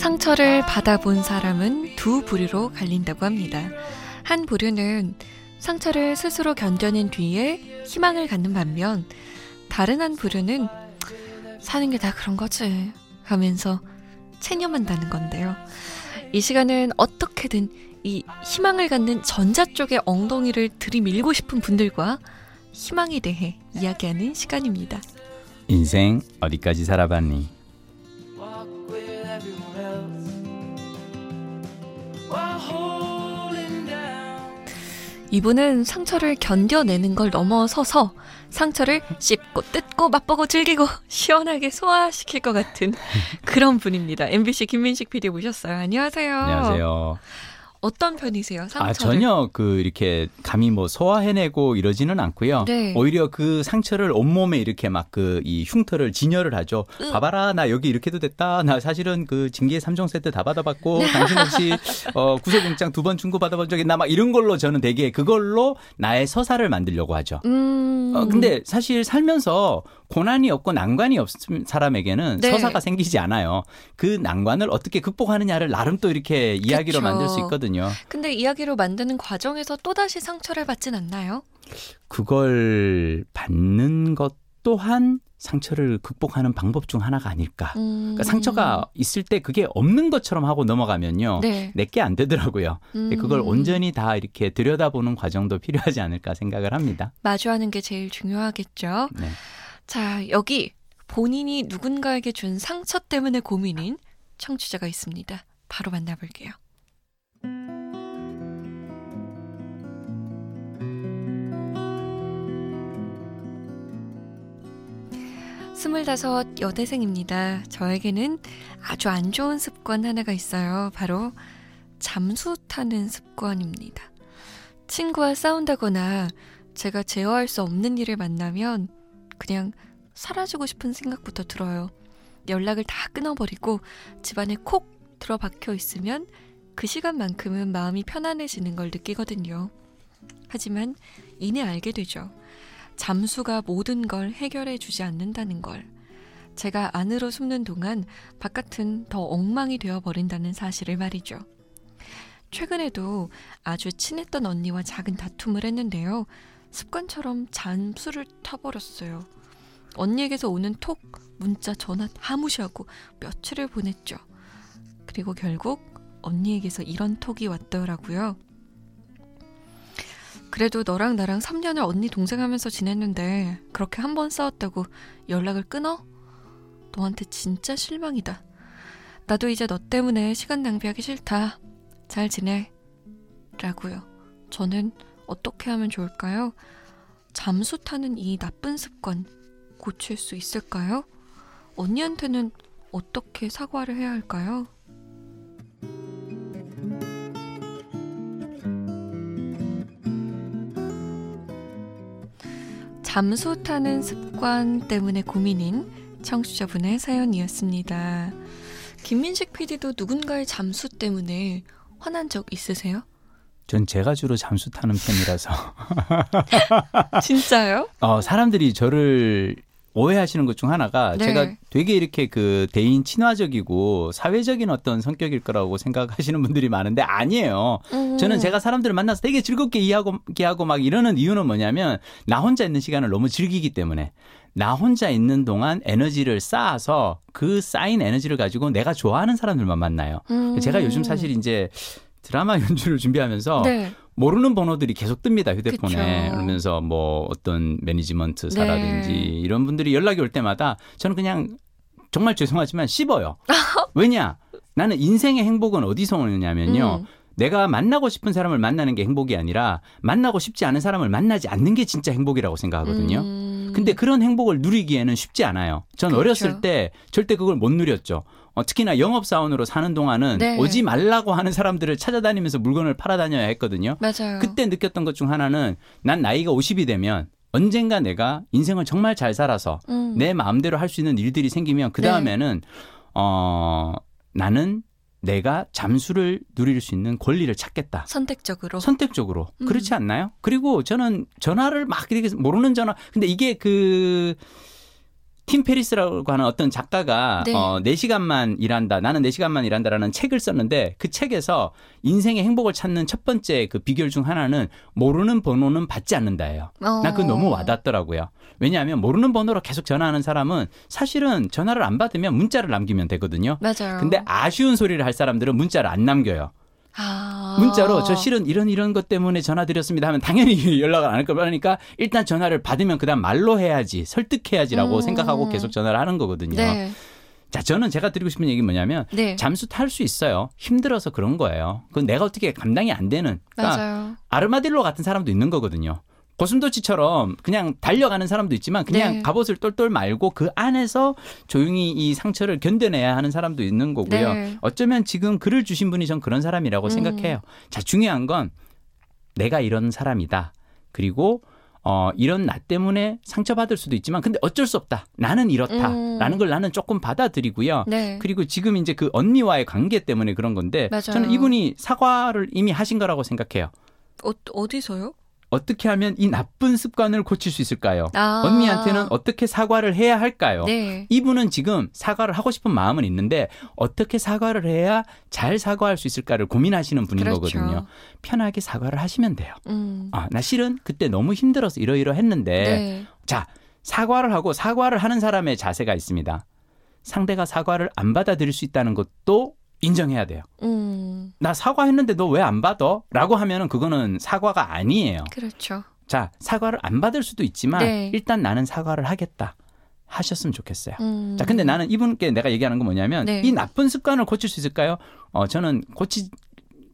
상처를 받아본 사람은 두 부류로 갈린다고 합니다. 한 부류는 상처를 스스로 견뎌낸 뒤에 희망을 갖는 반면 다른 한 부류는 사는 게 다 그런 거지 하면서 체념한다는 건데요. 이 시간은 어떻게든 이 희망을 갖는 전자 쪽의 엉덩이를 들이밀고 싶은 분들과 희망에 대해 이야기하는 시간입니다. 인생 어디까지 살아봤니? 이분은 상처를 견뎌내는 걸 넘어서서 상처를 씹고 뜯고 맛보고 즐기고 시원하게 소화시킬 것 같은 그런 분입니다. MBC 김민식 PD 모셨어요. 안녕하세요. 안녕하세요. 어떤 편이세요? 상처를? 아 전혀 그 이렇게 감히 뭐 소화해내고 이러지는 않고요. 네. 오히려 그 상처를 온몸에 이렇게 막 그 이 흉터를 진열을 하죠. 으. 봐봐라 나 여기 이렇게도 됐다. 나 사실은 그 징계 3종 세트 다 받아봤고 당신 혹시 어 구속영장 두 번 중고 받아본 적 있나 막 이런 걸로 저는 되게 그걸로 나의 서사를 만들려고 하죠. 음. 어, 근데 사실 살면서 고난이 없고 난관이 없은 사람에게는 네. 서사가 생기지 않아요. 그 난관을 어떻게 극복하느냐를 나름 또 이렇게 이야기로 그쵸. 만들 수 있거든요. 근데 이야기로 만드는 과정에서 또다시 상처를 받진 않나요? 그걸 받는 것 또한 상처를 극복하는 방법 중 하나가 아닐까. 음. 그러니까 상처가 있을 때 그게 없는 것처럼 하고 넘어가면요. 네. 내게 안 되더라고요. 음. 그걸 온전히 다 이렇게 들여다보는 과정도 필요하지 않을까 생각을 합니다. 마주하는 게 제일 중요하겠죠. 네. 자, 여기 본인이 누군가에게 준 상처 때문에 고민인 청취자가 있습니다. 바로 만나볼게요. 스물다섯 여대생입니다. 저에게는 아주 안 좋은 습관 하나가 있어요. 바로 잠수 타는 습관입니다. 친구와 싸운다거나 제가 제어할 수 없는 일을 만나면 그냥 사라지고 싶은 생각부터 들어요. 연락을 다 끊어버리고 집안에 콕 들어박혀 있으면 그 시간만큼은 마음이 편안해지는 걸 느끼거든요. 하지만 이내 알게 되죠. 잠수가 모든 걸 해결해 주지 않는다는 걸. 제가 안으로 숨는 동안 바깥은 더 엉망이 되어 버린다는 사실을 말이죠. 최근에도 아주 친했던 언니와 작은 다툼을 했는데요. 습관처럼 잠수를 타버렸어요. 언니에게서 오는 톡, 문자, 전화 다 무시하고 며칠을 보냈죠. 그리고 결국 언니에게서 이런 톡이 왔더라고요. 그래도 너랑 나랑 3년을 언니 동생 하면서 지냈는데 그렇게 한 번 싸웠다고 연락을 끊어? 너한테 진짜 실망이다. 나도 이제 너 때문에 시간 낭비하기 싫다. 잘 지내. 라고요. 저는 어떻게 하면 좋을까요? 잠수 타는 이 나쁜 습관 고칠 수 있을까요? 언니한테는 어떻게 사과를 해야 할까요? 잠수 타는 습관 때문에 고민인 청취자분의 사연이었습니다. 김민식 PD도 누군가의 잠수 때문에 화난 적 있으세요? 전 제가 주로 잠수 타는 편이라서 진짜요? 어, 사람들이 저를 오해하시는 것 중 하나가 네. 제가 되게 이렇게 그 대인 친화적이고 사회적인 어떤 성격일 거라고 생각하시는 분들이 많은데 아니에요. 음. 저는 제가 사람들을 만나서 되게 즐겁게 이해하고, 이해하고 막 이러는 이유는 뭐냐면 나 혼자 있는 시간을 너무 즐기기 때문에 나 혼자 있는 동안 에너지를 쌓아서 그 쌓인 에너지를 가지고 내가 좋아하는 사람들만 만나요. 음. 제가 요즘 사실 이제 드라마 연주를 준비하면서 네. 모르는 번호들이 계속 뜹니다 휴대폰에 그쵸. 그러면서 뭐 어떤 매니지먼트사라든지 네. 이런 분들이 연락이 올 때마다 저는 그냥 정말 죄송하지만 씹어요. 왜냐? 나는 인생의 행복은 어디서 오느냐면요. 음. 내가 만나고 싶은 사람을 만나는 게 행복이 아니라 만나고 싶지 않은 사람을 만나지 않는 게 진짜 행복이라고 생각하거든요. 음. 근데 그런 행복을 누리기에는 쉽지 않아요. 전 그렇죠. 어렸을 때 절대 그걸 못 누렸죠. 어, 특히나 영업사원으로 사는 동안은 네. 오지 말라고 하는 사람들을 찾아다니면서 물건을 팔아다녀야 했거든요. 맞아요. 그때 느꼈던 것 중 하나는 난 나이가 50이 되면 언젠가 내가 인생을 정말 잘 살아서 음. 내 마음대로 할 수 있는 일들이 생기면 그 다음에는 어 나는 내가 잠수를 누릴 수 있는 권리를 찾겠다. 선택적으로. 선택적으로 음. 그렇지 않나요? 그리고 저는 전화를 막 이렇게 모르는 전화 근데 이게 그 팀 페리스라고 하는 어떤 작가가 네. 어, 4시간만 일한다. 나는 4시간만 일한다라는 책을 썼는데 그 책에서 인생의 행복을 찾는 첫 번째 그 비결 중 하나는 모르는 번호는 받지 않는다예요. 어. 나 그거 너무 와닿더라고요. 왜냐하면 모르는 번호로 계속 전화하는 사람은 사실은 전화를 안 받으면 문자를 남기면 되거든요. 맞아요. 근데 아쉬운 소리를 할 사람들은 문자를 안 남겨요. 아. 문자로 저 실은 이런 이런 것 때문에 전화 드렸습니다 하면 당연히 연락을 안 할 거니까 그러니까 일단 전화를 받으면 그다음 말로 해야지 설득해야지라고 음. 생각하고 계속 전화를 하는 거거든요. 네. 자 저는 제가 드리고 싶은 얘기 뭐냐면 네. 잠수 탈 수 있어요. 힘들어서 그런 거예요. 그건 내가 어떻게 감당이 안 되는. 그러니까 맞아요. 아르마딜로 같은 사람도 있는 거거든요. 고슴도치처럼 그냥 달려가는 사람도 있지만 그냥 네. 갑옷을 똘똘 말고 그 안에서 조용히 이 상처를 견뎌내야 하는 사람도 있는 거고요. 네. 어쩌면 지금 글을 주신 분이 전 그런 사람이라고 음. 생각해요. 자, 중요한 건 내가 이런 사람이다. 그리고 어, 이런 나 때문에 상처받을 수도 있지만 근데 어쩔 수 없다. 나는 이렇다. 음. 라는 걸 나는 조금 받아들이고요. 네. 그리고 지금 이제 그 언니와의 관계 때문에 그런 건데 맞아요. 저는 이분이 사과를 이미 하신 거라고 생각해요. 어, 어디서요? 어떻게 하면 이 나쁜 습관을 고칠 수 있을까요? 아. 언니한테는 어떻게 사과를 해야 할까요? 네. 이분은 지금 사과를 하고 싶은 마음은 있는데 어떻게 사과를 해야 잘 사과할 수 있을까를 고민하시는 분인 그렇죠. 거거든요. 편하게 사과를 하시면 돼요. 음. 아, 나 실은 그때 너무 힘들어서 이러이러 했는데 네. 자, 사과를 하고 사과를 하는 사람의 자세가 있습니다. 상대가 사과를 안 받아들일 수 있다는 것도 인정해야 돼요. 음. 나 사과했는데 너 왜 안 받아? 라고 하면은 그거는 사과가 아니에요. 그렇죠. 자, 사과를 안 받을 수도 있지만 네. 일단 나는 사과를 하겠다. 하셨으면 좋겠어요. 음. 자, 근데 나는 이분께 내가 얘기하는 건 뭐냐면 네. 이 나쁜 습관을 고칠 수 있을까요? 어, 저는 고치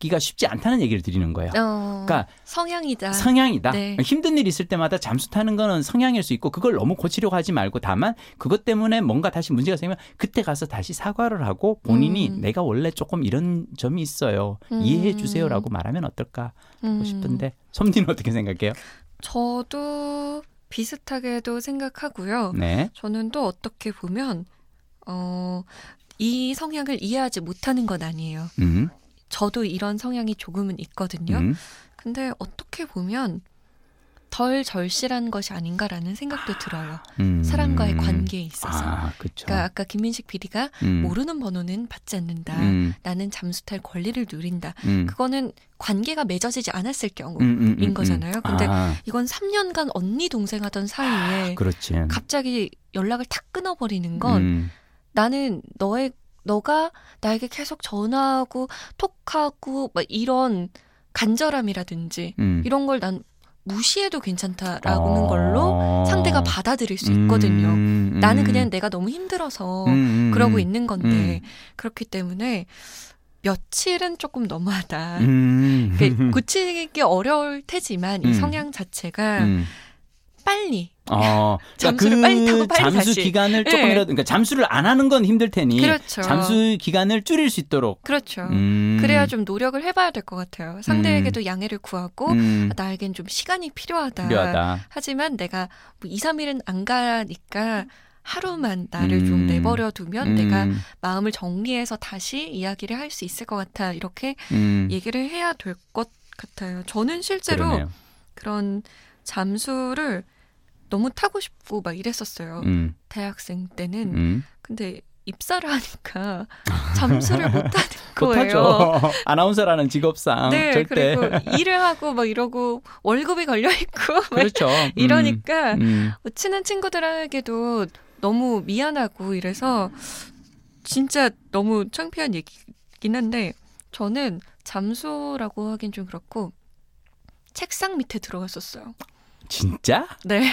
기가 쉽지 않다는 얘기를 드리는 거예요. 어. 그러니까 성향이다. 성향이다. 네. 힘든 일 있을 때마다 잠수 타는 거는 성향일 수 있고 그걸 너무 고치려고 하지 말고 다만 그것 때문에 뭔가 다시 문제가 생기면 그때 가서 다시 사과를 하고 본인이 음. 내가 원래 조금 이런 점이 있어요. 음. 이해해 주세요라고 말하면 어떨까 음. 싶은데 솜디는 어떻게 생각해요? 저도 비슷하게도 생각하고요. 네. 저는 또 어떻게 보면 어, 이 성향을 이해하지 못하는 건 아니에요. 음. 저도 이런 성향이 조금은 있거든요. 음. 근데 어떻게 보면 덜 절실한 것이 아닌가라는 생각도 들어요. 음. 사람과의 관계에 있어서. 아. 그러니까 아까 김민식 PD가 음. 모르는 번호는 받지 않는다. 음. 나는 잠수 탈 권리를 누린다. 음. 그거는 관계가 맺어지지 않았을 경우. 음, 음, 음, 인 거잖아요. 음. 근데 아, 이건 3년간 언니 동생 하던 사이에 그렇지. 갑자기 연락을 탁 끊어버리는 건 음. 나는 너의 너가 나에게 계속 전화하고 톡하고 막 이런 간절함이라든지 음. 이런 걸 난 무시해도 괜찮다라는 어. 걸로 상대가 받아들일 수 있거든요. 음, 음. 나는 그냥 내가 너무 힘들어서 음, 음, 그러고 음. 있는 건데 그렇기 때문에 며칠은 조금 너무하다. 음. 그 고치기 어려울 테지만 이 음. 성향 자체가 음. 빨리 어, 잠수를 그 빨리 타고 빨리 잠수 다시. 기간을 네. 조금이라도 그러니까 잠수를 안 하는 건 힘들 테니 그렇죠. 잠수 기간을 줄일 수 있도록. 그렇죠. 음. 그래야 좀 노력을 해봐야 될 것 같아요. 상대에게도 양해를 구하고 음. 아, 나에겐 좀 시간이 필요하다. 필요하다. 하지만 내가 뭐 2, 3일은 안 가니까 하루만 나를 좀 음. 내버려 두면 음. 내가 마음을 정리해서 다시 이야기를 할 수 있을 것 같아. 이렇게 음. 얘기를 해야 될 것 같아요. 저는 실제로 그러네요. 그런 잠수를 너무 타고 싶고 막 이랬었어요. 음. 대학생 때는. 음. 근데 입사를 하니까 잠수를 못 하는 못하죠. 거예요. 아나운서라는 직업상 네, 절대. 그리고 일을 하고 막 이러고 월급이 걸려 있고 막 그렇죠. 음. 이러니까 음. 뭐 친한 친구들에게도 너무 미안하고 이래서 진짜 너무 창피한 얘기긴 한데 저는 잠수라고 하긴 좀 그렇고 책상 밑에 들어갔었어요. 진짜? 네.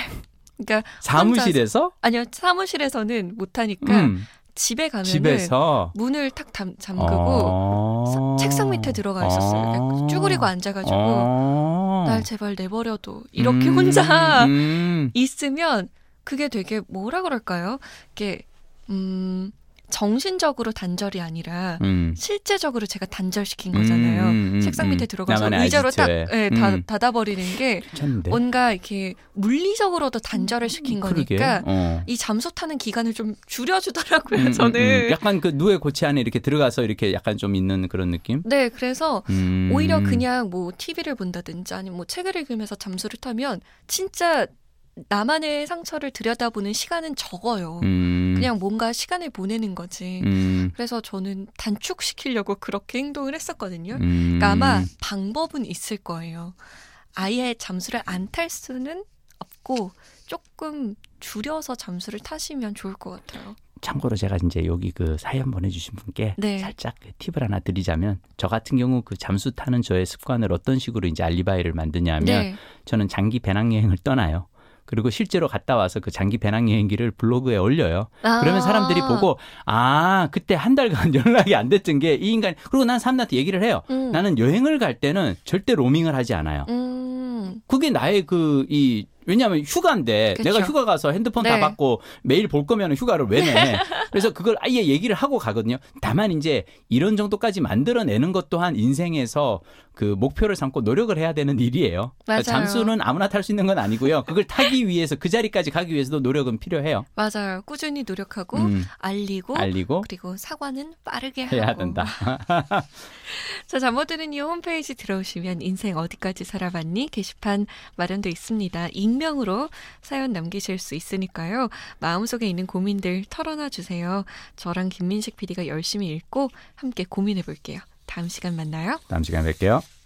그러니까 사무실에서? 아니요 사무실에서는 못 하니까 음. 집에 가면은 집에서 문을 탁 잠, 잠그고 어. 사- 책상 밑에 들어가 있었어요. 그러니까 쭈그리고 앉아가지고 어. 날 제발 내버려둬 이렇게 음. 혼자 음. 있으면 그게 되게 뭐라 그럴까요? 이게 음 정신적으로 단절이 아니라 음. 실제적으로 제가 단절시킨 거잖아요. 음, 음, 책상 음. 밑에 들어가서 나만의 의자로 딱. 예, 다, 음. 닫아버리는 게 괜찮은데? 뭔가 이렇게 물리적으로도 단절을 시킨. 거니까 어. 이 잠수 타는 기간을 좀 줄여주더라고요. 음, 음, 저는 음. 약간 그 누에 고치 안에 이렇게 들어가서 이렇게 약간 좀 있는 그런 느낌? 네 그래서 음. 오히려 그냥 뭐 TV를 본다든지 아니면 뭐 책을 읽으면서 잠수를 타면 진짜 나만의 상처를 들여다보는 시간은 적어요. 음. 그냥 뭔가 시간을 보내는 거지. 음. 그래서 저는 단축시키려고 그렇게 행동을 했었거든요. 음. 그러니까 아마 방법은 있을 거예요. 아예 잠수를 안 탈 수는 없고 조금 줄여서 잠수를 타시면 좋을 것 같아요. 참고로 제가 이제 여기 그 사연 보내주신 분께 네. 살짝 그 팁을 하나 드리자면 저 같은 경우 그 잠수 타는 저의 습관을 어떤 식으로 이제 알리바이를 만드냐면 네. 저는 장기 배낭여행을 떠나요. 그리고 실제로 갔다 와서 그 장기 배낭 여행기를 블로그에 올려요. 그러면 아. 사람들이 보고 아 그때 한 달간 연락이 안 됐던 게 이 인간 그리고 난 사람들한테 얘기를 해요. 음. 나는 여행을 갈 때는 절대 로밍을 하지 않아요. 음. 그게 나의 그이 왜냐하면 휴가인데 그쵸. 내가 휴가 가서 핸드폰 다 네. 받고 매일 볼 거면 휴가를 왜 내? 그래서 그걸 아예 얘기를 하고 가거든요. 다만 이제 이런 정도까지 만들어내는 것 또한 인생에서 그 목표를 삼고 노력을 해야 되는 일이에요. 그러니까. 잠수는 아무나 탈 수 있는 건 아니고요. 그걸 타기 위해서 그 자리까지 가기 위해서도 노력은 필요해요. 맞아요. 꾸준히 노력하고 음, 알리고 알리고 그리고 사과는 빠르게 해야 하고. 된다. 자, 잠못 드는 이유 홈페이지 들어오시면 인생 어디까지 살아봤니? 게시판 마련돼 있습니다. 익명으로 사연 남기실 수 있으니까요. 마음속에 있는 고민들 털어놔 주세요. 저랑 김민식 PD가 열심히 읽고 함께 고민해 볼게요. 다음 시간 만나요. 다음 시간에 뵐게요.